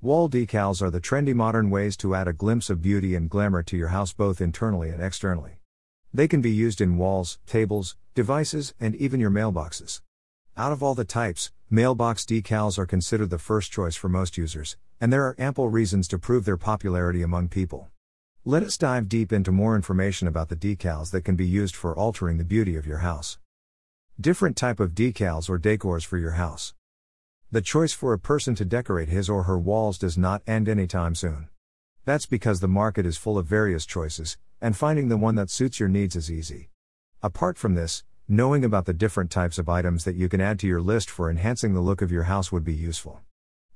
Wall decals are the trendy modern ways to add a glimpse of beauty and glamour to your house both internally and externally. They can be used in walls, tables, devices, and even your mailboxes. Out of all the types, mailbox decals are considered the first choice for most users, and there are ample reasons to prove their popularity among people. Let us dive deep into more information about the decals that can be used for altering the beauty of your house. Different type of decals or decors for your house. The choice for a person to decorate his or her walls does not end anytime soon. That's because the market is full of various choices, and finding the one that suits your needs is easy. Apart from this, knowing about the different types of items that you can add to your list for enhancing the look of your house would be useful.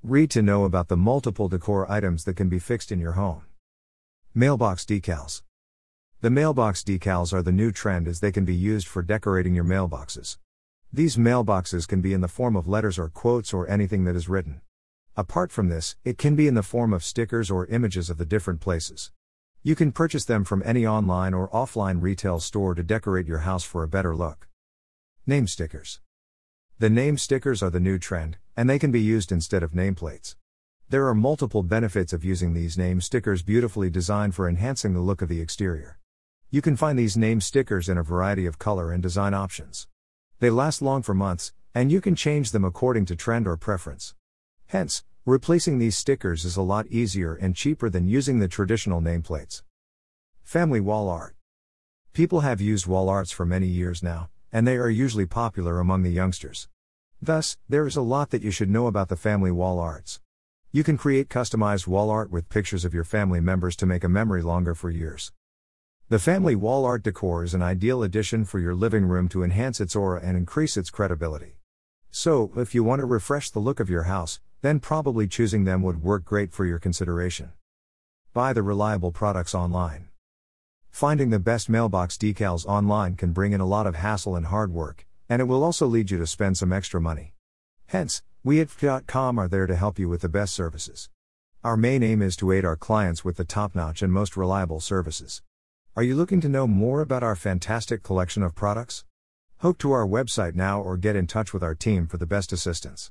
Read to know about the multiple decor items that can be fixed in your home. Mailbox decals. The mailbox decals are the new trend as they can be used for decorating your mailboxes. These mailboxes can be in the form of letters or quotes or anything that is written. Apart from this, it can be in the form of stickers or images of the different places. You can purchase them from any online or offline retail store to decorate your house for a better look. Name stickers. The name stickers are the new trend, and they can be used instead of nameplates. There are multiple benefits of using these name stickers beautifully designed for enhancing the look of the exterior. You can find these name stickers in a variety of color and design options. They last long for months, and you can change them according to trend or preference. Hence, replacing these stickers is a lot easier and cheaper than using the traditional nameplates. Family wall art. People have used wall arts for many years now, and they are usually popular among the youngsters. Thus, there is a lot that you should know about the family wall arts. You can create customized wall art with pictures of your family members to make a memory longer for years. The family wall art decor is an ideal addition for your living room to enhance its aura and increase its credibility. So, if you want to refresh the look of your house, then probably choosing them would work great for your consideration. Buy the reliable products online. Finding the best mailbox decals online can bring in a lot of hassle and hard work, and it will also lead you to spend some extra money. Hence, we at FIAT.com are there to help you with the best services. Our main aim is to aid our clients with the top notch and most reliable services. Are you looking to know more about our fantastic collection of products? Hook to our website now or get in touch with our team for the best assistance.